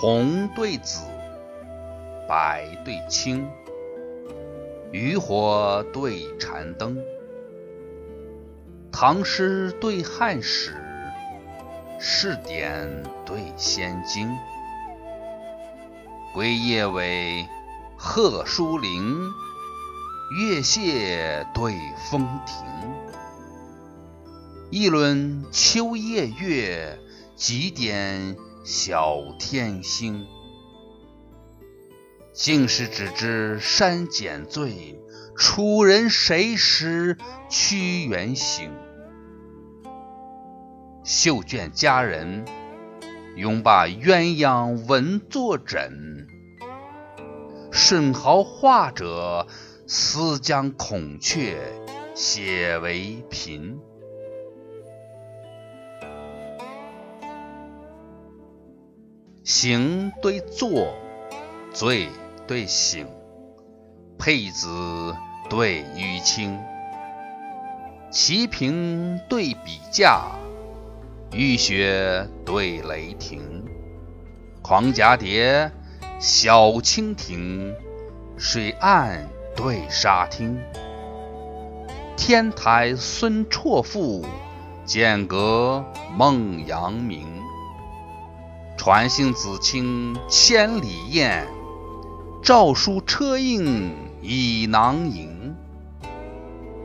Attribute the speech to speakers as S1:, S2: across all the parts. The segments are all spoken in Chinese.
S1: 红对紫，白对青，渔火对禅灯，唐诗对汉史，试点对仙经。归夜为贺书林，月谢对风亭。议论秋夜月，几点小天星。竟是只知山减醉，楚人谁识屈原行？绣卷佳人。拥把鸳鸯纹作枕，舜豪画者思将孔雀写为嫔。行对坐，醉对醒，佩子对淤青，齐平对比价。雨雪对雷霆，狂蛱蝶，小蜻蜓，水岸对沙汀。天台孙绰赋，剑阁孟阳明。传信子卿千里雁，诏书车印倚囊萤。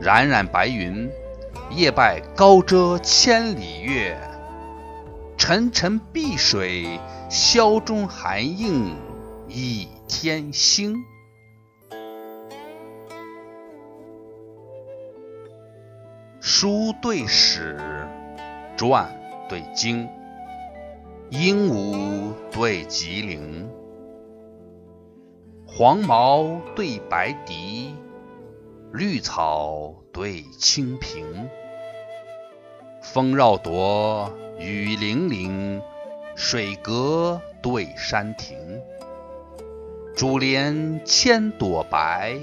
S1: 冉冉白云，夜拜高遮千里月。沉沉碧水，霄中寒映一天星。书对史，传对经，鹦鹉对吉灵，黄毛对白笛，绿草对青萍，风绕朵。雨霖铃，水阁对山亭。珠帘千朵白，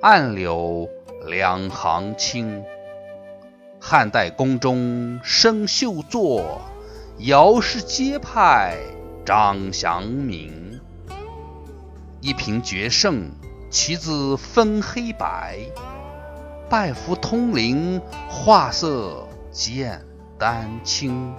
S1: 暗柳两行青。汉代宫中生绣作，姚氏街派张祥明。一瓶绝胜，棋子分黑白。拜服通灵，画色见。丹青。